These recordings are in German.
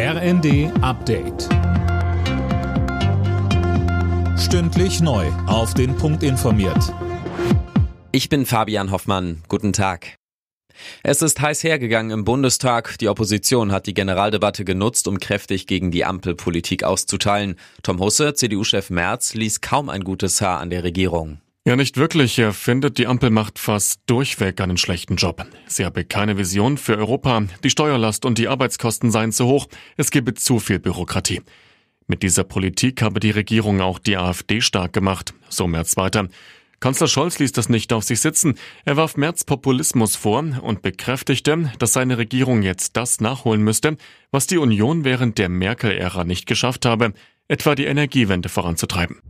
RND Update. Stündlich neu. Auf den Punkt informiert. Ich bin Fabian Hoffmann. Guten Tag. Es ist heiß hergegangen im Bundestag. Die Opposition hat die Generaldebatte genutzt, um kräftig gegen die Ampelpolitik auszuteilen. Tom Husse, CDU-Chef Merz, ließ kaum ein gutes Haar an der Regierung. Ja, nicht wirklich. Er findet, die Ampel macht fast durchweg einen schlechten Job. Sie habe keine Vision für Europa. Die Steuerlast und die Arbeitskosten seien zu hoch. Es gebe zu viel Bürokratie. Mit dieser Politik habe die Regierung auch die AfD stark gemacht. So Merz weiter. Kanzler Scholz ließ das nicht auf sich sitzen. Er warf Merz Populismus vor und bekräftigte, dass seine Regierung jetzt das nachholen müsste, was die Union während der Merkel-Ära nicht geschafft habe, etwa die Energiewende voranzutreiben.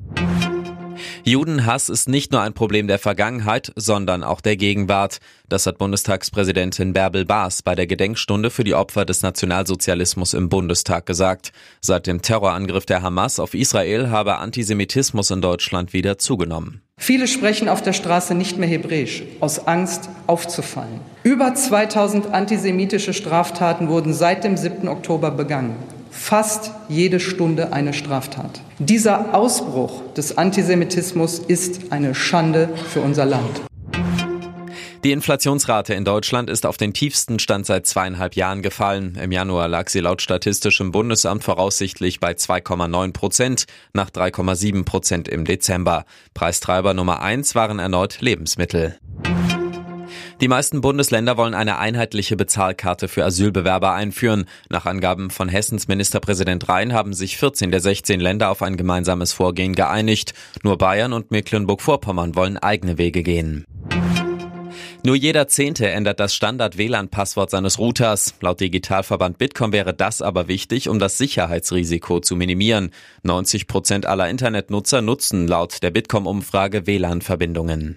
Judenhass ist nicht nur ein Problem der Vergangenheit, sondern auch der Gegenwart. Das hat Bundestagspräsidentin Bärbel Baas bei der Gedenkstunde für die Opfer des Nationalsozialismus im Bundestag gesagt. Seit dem Terrorangriff der Hamas auf Israel habe Antisemitismus in Deutschland wieder zugenommen. Viele sprechen auf der Straße nicht mehr Hebräisch, aus Angst aufzufallen. Über 2000 antisemitische Straftaten wurden seit dem 7. Oktober begangen fast jede Stunde eine Straftat. Dieser Ausbruch des Antisemitismus ist eine Schande für unser Land. Die Inflationsrate in Deutschland ist auf den tiefsten Stand seit zweieinhalb Jahren gefallen. Im Januar lag sie laut Statistischem Bundesamt voraussichtlich bei 2,9 Prozent, nach 3,7 Prozent im Dezember. Preistreiber Nummer eins waren erneut Lebensmittel. Die meisten Bundesländer wollen eine einheitliche Bezahlkarte für Asylbewerber einführen. Nach Angaben von Hessens Ministerpräsident Rhein haben sich 14 der 16 Länder auf ein gemeinsames Vorgehen geeinigt. Nur Bayern und Mecklenburg-Vorpommern wollen eigene Wege gehen. Nur jeder Zehnte ändert das Standard-WLAN-Passwort seines Routers. Laut Digitalverband Bitkom wäre das aber wichtig, um das Sicherheitsrisiko zu minimieren. 90 Prozent aller Internetnutzer nutzen laut der Bitkom-Umfrage WLAN-Verbindungen.